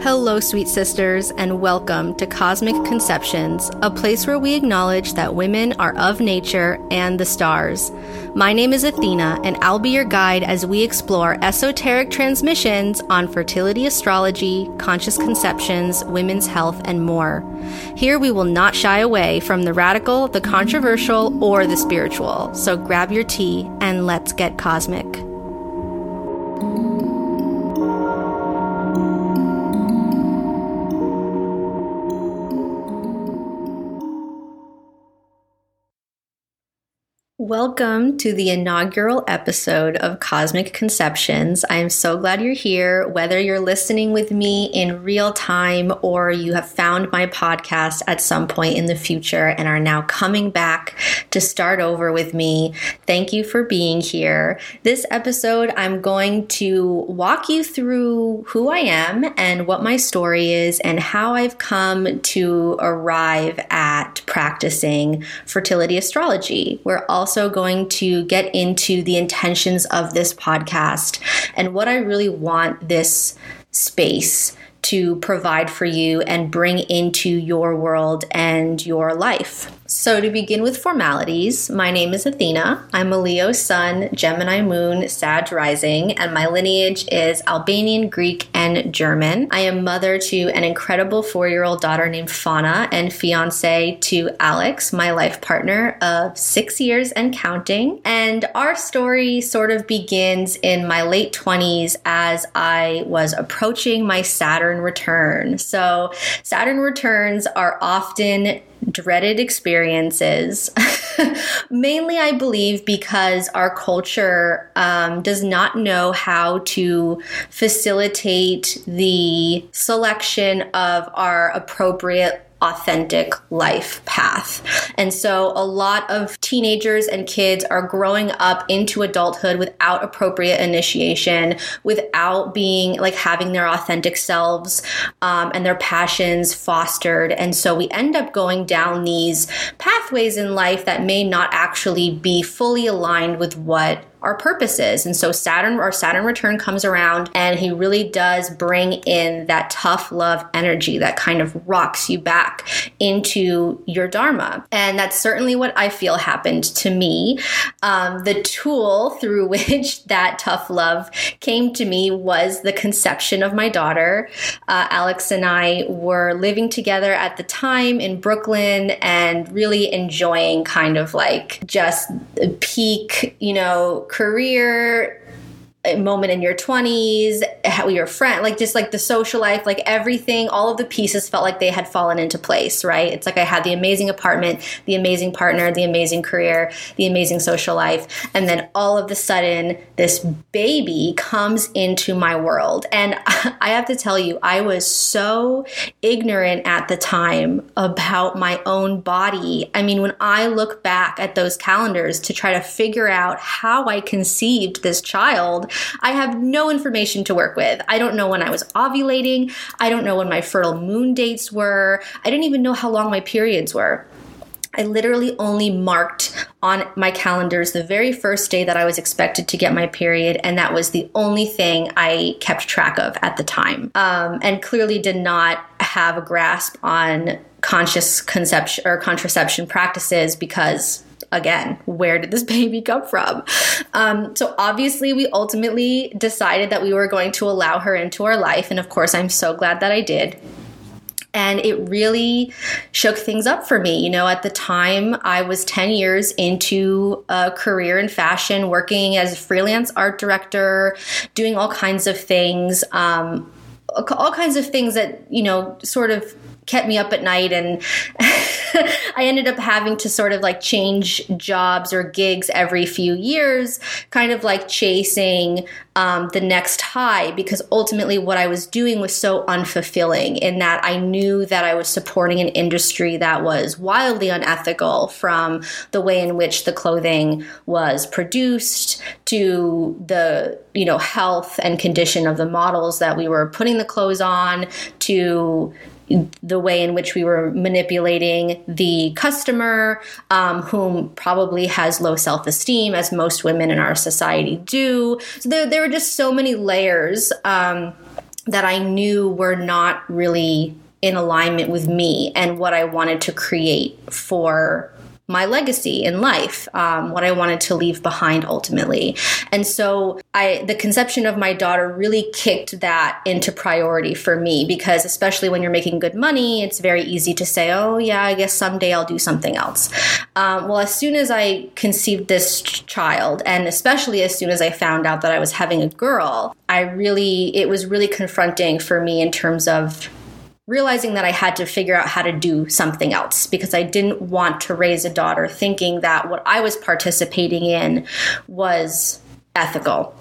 Hello, sweet sisters, and welcome to Cosmic Conceptions, a place where we acknowledge that women are of nature and the stars. My name is Athena, and I'll be your guide as we explore esoteric transmissions on fertility astrology, conscious conceptions, women's health, and more. Here we will not shy away from the radical, the controversial, or the spiritual. So grab your tea and let's get cosmic. Welcome to the inaugural episode of Cosmic Conceptions. I am so glad you're here, whether you're listening with me in real time or you have found my podcast at some point in the future and are now coming back to start over with me. Thank you for being here. This episode, I'm going to walk you through who I am and what my story is and how I've come to arrive at practicing fertility astrology. We're also also going to get into the intentions of this podcast and what I really want this space to provide for you and bring into your world and your life. So, to begin with formalities, my name is Athena. I'm a Leo Sun, Gemini Moon, Sag Rising, and my lineage is Albanian, Greek, and German. I am mother to an incredible four year old daughter named Fauna and fiance to Alex, my life partner of six years and counting. And our story sort of begins in my late 20s as I was approaching my Saturn return. So, Saturn returns are often dreaded experiences. Mainly, I believe, because our culture um, does not know how to facilitate the selection of our appropriate authentic life path. And so a lot of teenagers and kids are growing up into adulthood without appropriate initiation, without being like having their authentic selves um, and their passions fostered. And so we end up going down these pathways in life that may not actually be fully aligned with what our purposes. And so Saturn, our Saturn return comes around and he really does bring in that tough love energy that kind of rocks you back into your Dharma. And that's certainly what I feel happened to me. Um, the tool through which that tough love came to me was the conception of my daughter. Uh, Alex and I were living together at the time in Brooklyn and really enjoying kind of like just peak, you know, career moment in your 20s how your friend like just like the social life like everything all of the pieces felt like they had fallen into place right? It's like i had the amazing apartment the amazing partner the amazing career the amazing social life. And then all of a sudden this baby comes into my world. And i have to tell you i was so ignorant at the time about my own body. I mean when i look back at those calendars to try to figure out how i conceived this child I have no information to work with. I don't know when I was ovulating. I don't know when my fertile moon dates were. I didn't even know how long my periods were. I literally only marked on my calendars the very first day that I was expected to get my period, and that was the only thing I kept track of at the time. Um, and clearly did not have a grasp on conscious conception or contraception practices because again, where did this baby come from? Um, so obviously, we ultimately decided that we were going to allow her into our life. And of course, I'm so glad that I did. And it really shook things up for me. You know, at the time, I was 10 years into a career in fashion, working as a freelance art director, doing all kinds of things. Um, all kinds of things that you know sort of kept me up at night and I ended up having to sort of like change jobs or gigs every few years, kind of like chasing um, the next high because ultimately what I was doing was so unfulfilling in that I knew that I was supporting an industry that was wildly unethical from the way in which the clothing was produced to the you know health and condition of the models that we were putting the clothes on to the way in which we were manipulating the customer, um, whom probably has low self esteem, as most women in our society do. So there, there were just so many layers. Um, that I knew were not really in alignment with me and what I wanted to create for my legacy in life, um, what I wanted to leave behind ultimately. And so I, the conception of my daughter really kicked that into priority for me because especially when you're making good money, it's very easy to say, oh yeah, I guess someday I'll do something else. Um, well, as soon as I conceived this child, and especially as soon as I found out that I was having a girl, I really, it was really confronting for me in terms of realizing that I had to figure out how to do something else because I didn't want to raise a daughter thinking that what I was participating in was ethical.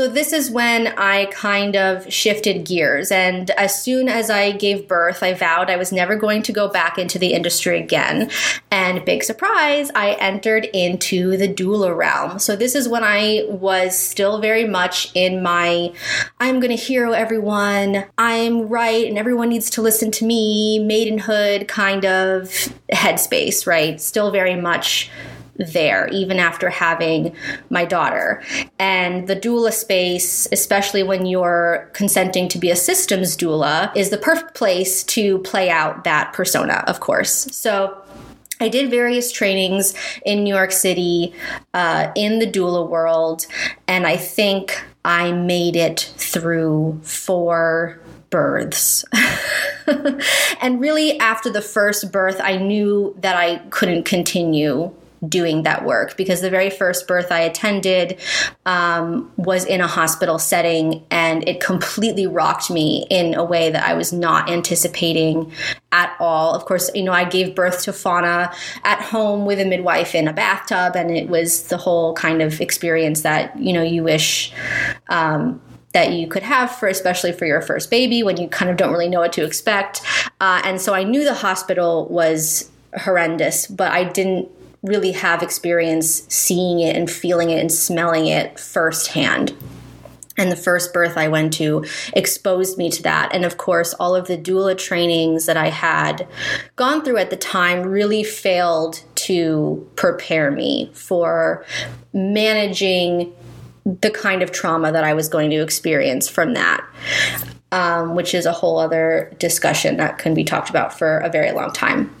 So this is when I kind of shifted gears. And as soon as I gave birth, I vowed I was never going to go back into the industry again. And big surprise, I entered into the doula realm. So this is when I was still very much in my I'm going to hero everyone, I'm right, and everyone needs to listen to me, maidenhood kind of headspace, right? Still very much there, even after having my daughter. And the doula space, especially when you're consenting to be a systems doula, is the perfect place to play out that persona, of course. So I did various trainings in New York City uh, in the doula world, and I think I made it through four births. and really, after the first birth, I knew that I couldn't continue doing that work because the very first birth I attended um, was in a hospital setting and it completely rocked me in a way that I was not anticipating at all. Of course, you know, I gave birth to Fauna at home with a midwife in a bathtub and it was the whole kind of experience that, you know, you wish. Um, that you could have for especially for your first baby when you kind of don't really know what to expect uh, and so i knew the hospital was horrendous but i didn't really have experience seeing it and feeling it and smelling it firsthand. And the first birth I went to exposed me to that. And of course, all of the doula trainings that I had gone through at the time really failed to prepare me for managing the kind of trauma that I was going to experience from that. Um, which is a whole other discussion that can be talked about for a very long time.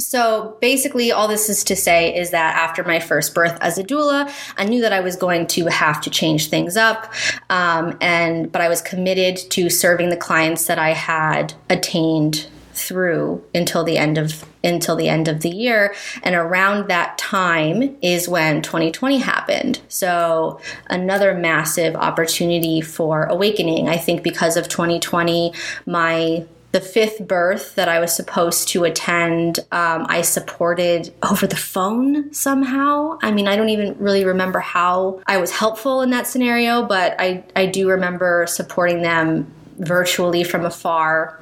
So basically, all this is to say is that after my first birth as a doula, I knew that I was going to have to change things up, um, and but I was committed to serving the clients that I had attained through until the end of until the end of the year. And around that time is when 2020 happened. So another massive opportunity for awakening. I think because of 2020 my the fifth birth that I was supposed to attend, um, I supported over the phone somehow. I mean, I don't even really remember how I was helpful in that scenario, but I, I do remember supporting them virtually from afar.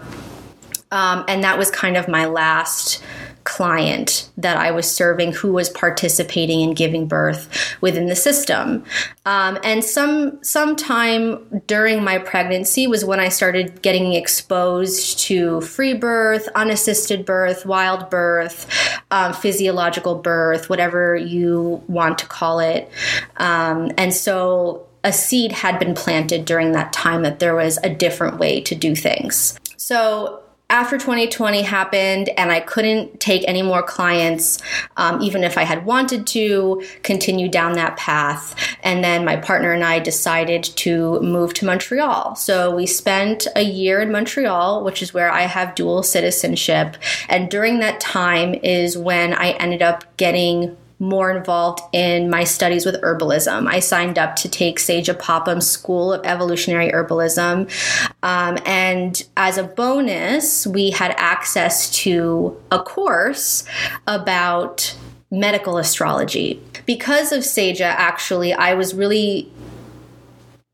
Um, and that was kind of my last client that I was serving who was participating in giving birth within the system. Um, and some sometime during my pregnancy was when I started getting exposed to free birth, unassisted birth, wild birth, um, physiological birth, whatever you want to call it. Um, and so a seed had been planted during that time that there was a different way to do things. So after 2020 happened and I couldn't take any more clients, um, even if I had wanted to continue down that path. And then my partner and I decided to move to Montreal. So we spent a year in Montreal, which is where I have dual citizenship. And during that time is when I ended up getting more involved in my studies with herbalism. I signed up to take Sajah Popham's School of Evolutionary Herbalism. Um, and as a bonus, we had access to a course about medical astrology. Because of Sajah, actually, I was really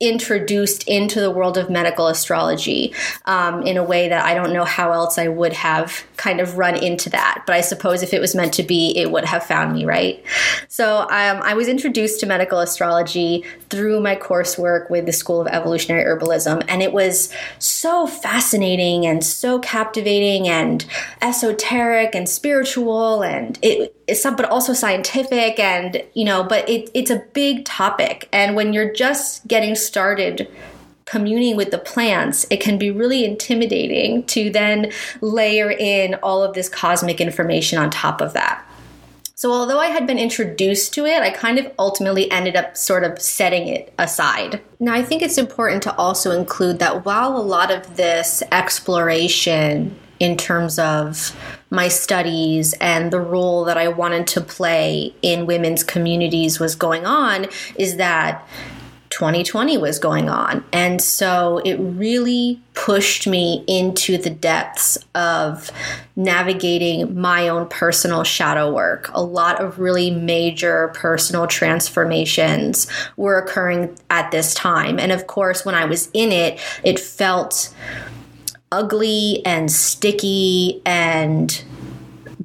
introduced into the world of medical astrology um, in a way that I don't know how else I would have kind of run into that. But I suppose if it was meant to be, it would have found me, right? So um, I was introduced to medical astrology through my coursework with the School of Evolutionary Herbalism. And it was so fascinating and so captivating and esoteric and spiritual and it, it's some, but also scientific and, you know, but it, it's a big topic. And when you're just getting started communing with the plants, it can be really intimidating to then layer in all of this cosmic information on top of that. So, although I had been introduced to it, I kind of ultimately ended up sort of setting it aside. Now, I think it's important to also include that while a lot of this exploration in terms of my studies and the role that I wanted to play in women's communities was going on, is that 2020 was going on. And so it really pushed me into the depths of navigating my own personal shadow work. A lot of really major personal transformations were occurring at this time. And of course, when I was in it, it felt ugly and sticky and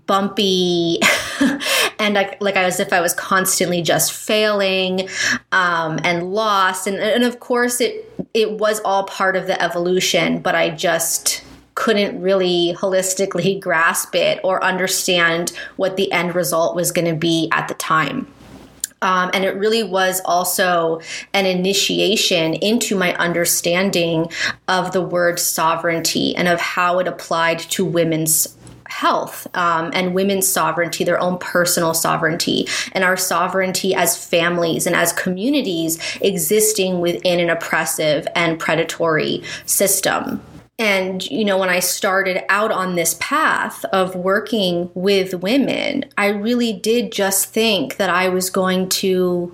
bumpy and I, like as if I was constantly just failing um, and lost. And, and of course it it was all part of the evolution but I just couldn't really holistically grasp it or understand what the end result was going to be at the time. Um, and it really was also an initiation into my understanding of the word sovereignty and of how it applied to women's health um, and women's sovereignty, their own personal sovereignty, and our sovereignty as families and as communities existing within an oppressive and predatory system. And, you know, when I started out on this path of working with women, I really did just think that I was going to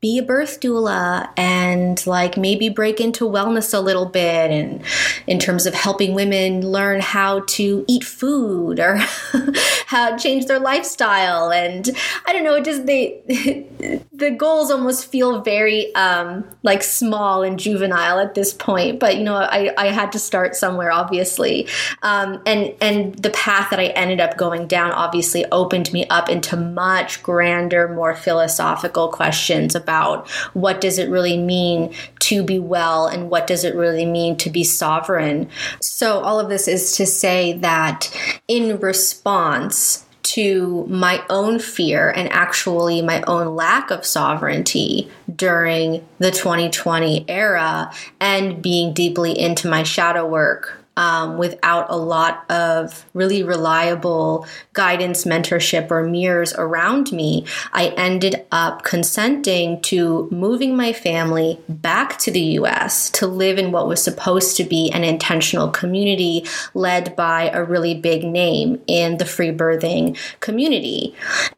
be a birth doula and like maybe break into wellness a little bit and in terms of helping women learn how to eat food or how to change their lifestyle. And i don't know it just they the goals almost feel very um, like small and juvenile at this point. But you know i, I had to start somewhere obviously. Um, and and the path that i ended up going down obviously opened me up into much grander more philosophical questions about about what does it really mean to be well and what does it really mean to be sovereign. So, all of this is to say that in response, to my own fear and actually my own lack of sovereignty during the 2020 era and being deeply into my shadow work um, without a lot of really reliable guidance, mentorship, or mirrors around me, I ended up consenting to moving my family back to the US to live in what was supposed to be an intentional community led by a really big name in the free birthing community.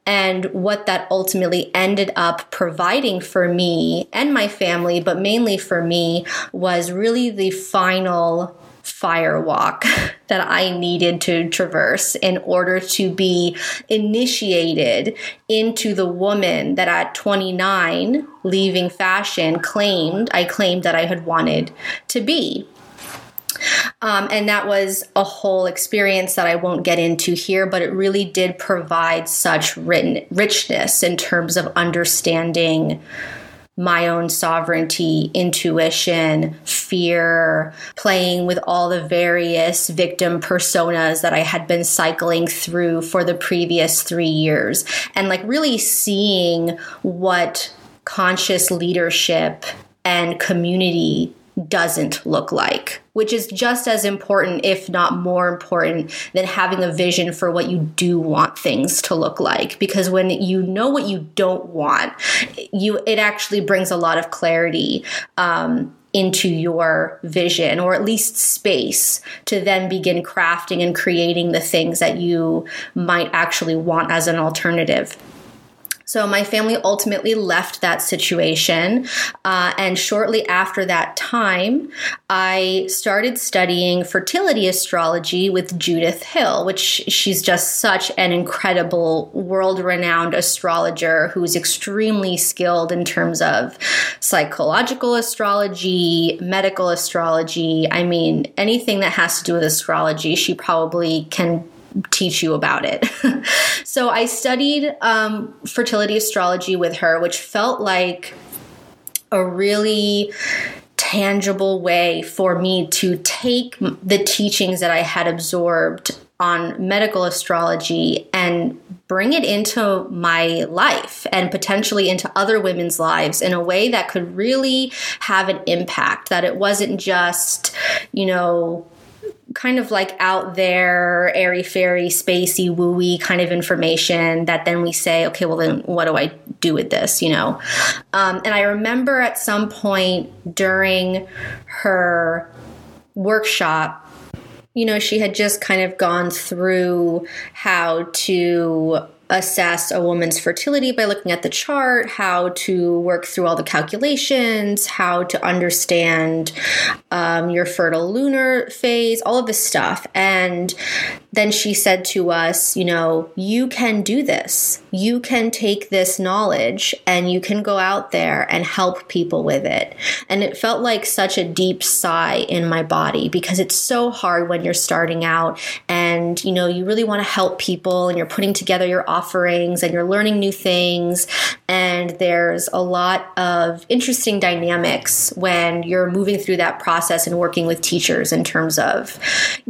And what that ultimately ended up providing for me and my family, but mainly for me, was really the final firewalk that I needed to traverse in order to be initiated into the woman that at 29, leaving fashion, claimed I claimed that I had wanted to be. Um, and that was a whole experience that I won't get into here, but it really did provide such written richness in terms of understanding my own sovereignty, intuition, fear, playing with all the various victim personas that I had been cycling through for the previous three years, and like really seeing what conscious leadership and community doesn't look like, which is just as important, if not more important, than having a vision for what you do want things to look like. Because when you know what you don't want, you it actually brings a lot of clarity. Um, into your vision or at least space to then begin crafting and creating the things that you might actually want as an alternative. So my family ultimately left that situation. Uh, and shortly after that time, I started studying fertility astrology with Judith Hill, which she's just such an incredible, world renowned astrologer who's extremely skilled in terms of psychological astrology, medical astrology. I mean, anything that has to do with astrology, she probably can teach you about it. so I studied um, fertility astrology with her, which felt like a really tangible way for me to take the teachings that I had absorbed on medical astrology and bring it into my life and potentially into other women's lives in a way that could really have an impact. That it wasn't just, you know, kind of like out there, airy fairy, spacey, wooey kind of information that then we say, okay, well, then what do I do with this, you know? Um, and I remember at some point during her workshop, you know, she had just kind of gone through how to assess a woman's fertility by looking at the chart, how to work through all the calculations, how to understand um, your fertile lunar phase, all of this stuff. And then she said to us, you know, you can do this. You can take this knowledge and you can go out there and help people with it. And it felt like such a deep sigh in my body because it's so hard when you're starting out and, you know, you really want to help people and you're putting together your offerings and you're learning new things. And there's a lot of interesting dynamics when you're moving through that process and working with teachers in terms of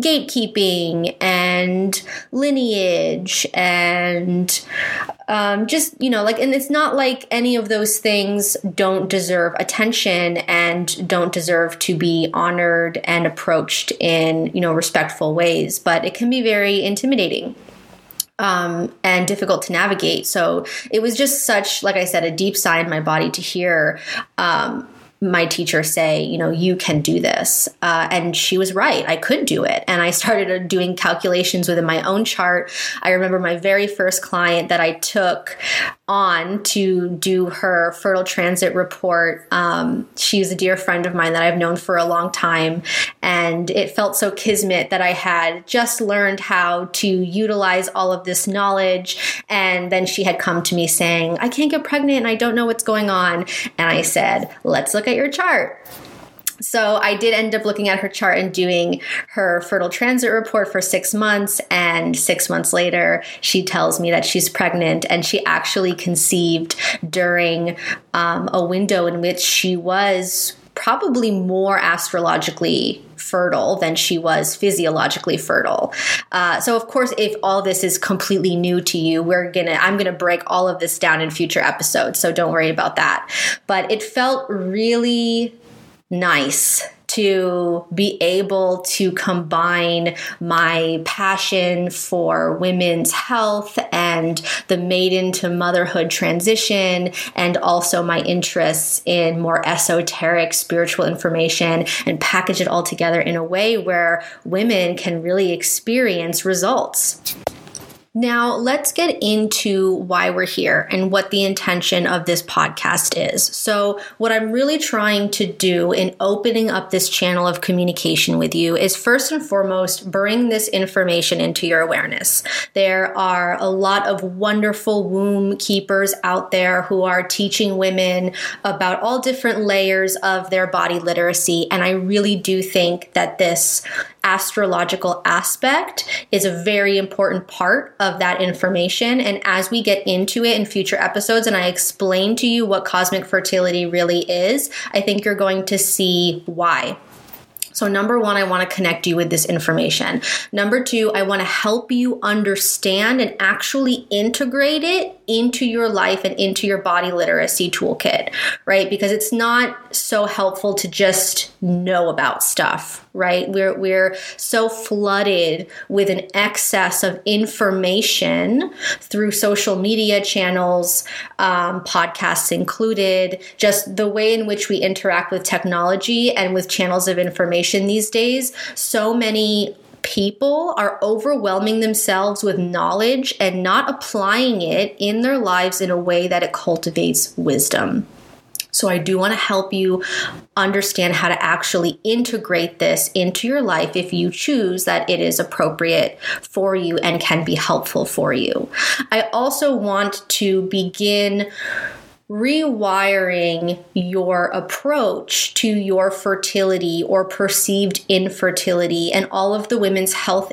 gatekeeping and lineage and um, just you know like and it's not like any of those things don't deserve attention and don't deserve to be honored and approached in you know respectful ways but it can be very intimidating um, and difficult to navigate. So it was just such, like I said, a deep sigh in my body to hear um, my teacher say, you know, you can do this. Uh, and she was right. I could do it. And I started doing calculations within my own chart. I remember my very first client that I took on to do her fertile transit report. Um, she's a dear friend of mine that I've known for a long time. And it felt so kismet that I had just learned how to utilize all of this knowledge. And then she had come to me saying, I can't get pregnant and I don't know what's going on. And I said, let's look at your chart. So I did end up looking at her chart and doing her fertile transit report for six months. And six months later, she tells me that she's pregnant and she actually conceived during um, a window in which she was probably more astrologically fertile than she was physiologically fertile. Uh, so of course, if all this is completely new to you, we're gonna I'm gonna break all of this down in future episodes. So don't worry about that. But it felt really nice to be able to combine my passion for women's health and the maiden to motherhood transition, and also my interests in more esoteric spiritual information and package it all together in a way where women can really experience results. Now, let's get into why we're here and what the intention of this podcast is. So, what I'm really trying to do in opening up this channel of communication with you is first and foremost bring this information into your awareness. There are a lot of wonderful womb keepers out there who are teaching women about all different layers of their body literacy, and I really do think that this astrological aspect is a very important part of that information. And as we get into it in future episodes and I explain to you what cosmic fertility really is, I think you're going to see why. So, number one, I want to connect you with this information. Number two, I want to help you understand and actually integrate it into your life and into your body literacy toolkit, right? Because it's not so helpful to just know about stuff, right? We're, we're so flooded with an excess of information through social media channels, um, podcasts included, just the way in which we interact with technology and with channels of information these days. So many people are overwhelming themselves with knowledge and not applying it in their lives in a way that it cultivates wisdom. So, I do want to help you understand how to actually integrate this into your life if you choose that it is appropriate for you and can be helpful for you. I also want to begin rewiring your approach to your fertility or perceived infertility and all of the women's health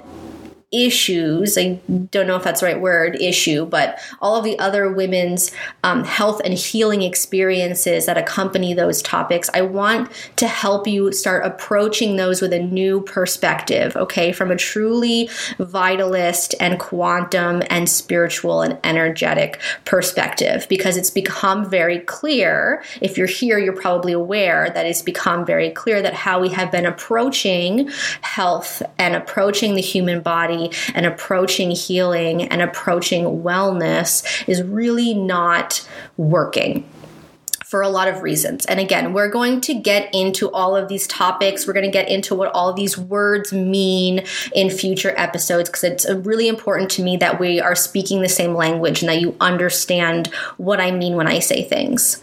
issues i don't know if that's the right word issue but all of the other women's um, health and healing experiences that accompany those topics i want to help you start approaching those with a new perspective okay from a truly vitalist and quantum and spiritual and energetic perspective because it's become very clear if you're here you're probably aware that it's become very clear that how we have been approaching health and approaching the human body and approaching healing and approaching wellness is really not working for a lot of reasons. And again, we're going to get into all of these topics. We're going to get into what all these words mean in future episodes because it's really important to me that we are speaking the same language and that you understand what I mean when I say things.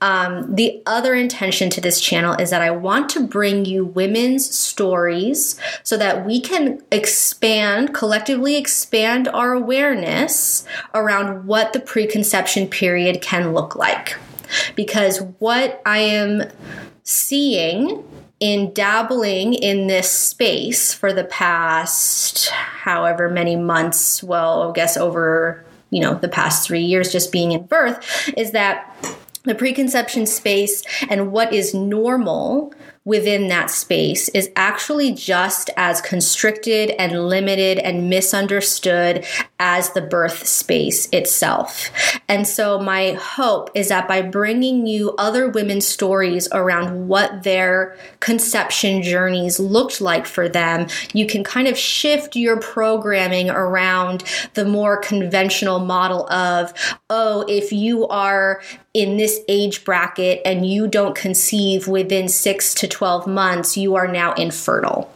Um, the other intention to this channel is that I want to bring you women's stories so that we can expand, collectively expand our awareness around what the preconception period can look like because what I am seeing in dabbling in this space for the past however many months, well, I guess over, you know, the past three years just being in birth, is that the preconception space and what is normal within that space is actually just as constricted and limited and misunderstood as the birth space itself. And so, my hope is that by bringing you other women's stories around what their conception journeys looked like for them, you can kind of shift your programming around the more conventional model of, oh, if you are in this age bracket and you don't conceive within six to 12 months, you are now infertile.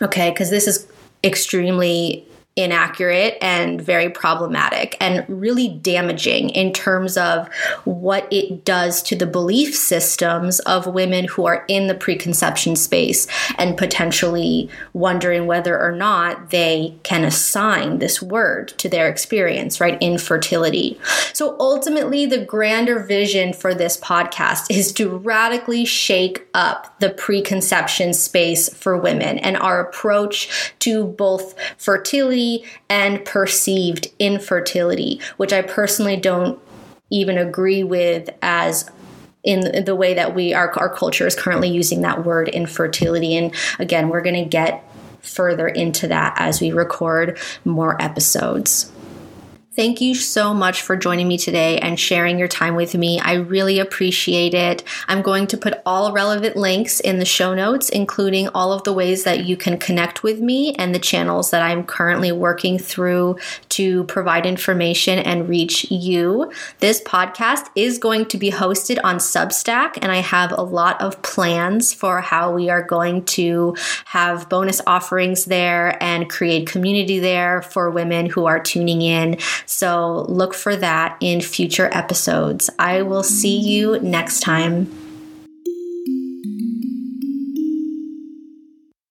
Okay, because this is extremely inaccurate and very problematic and really damaging in terms of what it does to the belief systems of women who are in the preconception space and potentially wondering whether or not they can assign this word to their experience, right? Infertility. So ultimately, the grander vision for this podcast is to radically shake up the preconception space for women and our approach to both fertility and perceived infertility, which I personally don't even agree with as in the way that we our, our culture is currently using that word infertility. And again we're going to get further into that as we record more episodes Thank you so much for joining me today and sharing your time with me. I really appreciate it. I'm going to put all relevant links in the show notes, including all of the ways that you can connect with me and the channels that I'm currently working through to provide information and reach you. This podcast is going to be hosted on Substack, and I have a lot of plans for how we are going to have bonus offerings there and create community there for women who are tuning in. So look for that in future episodes. I will see you next time.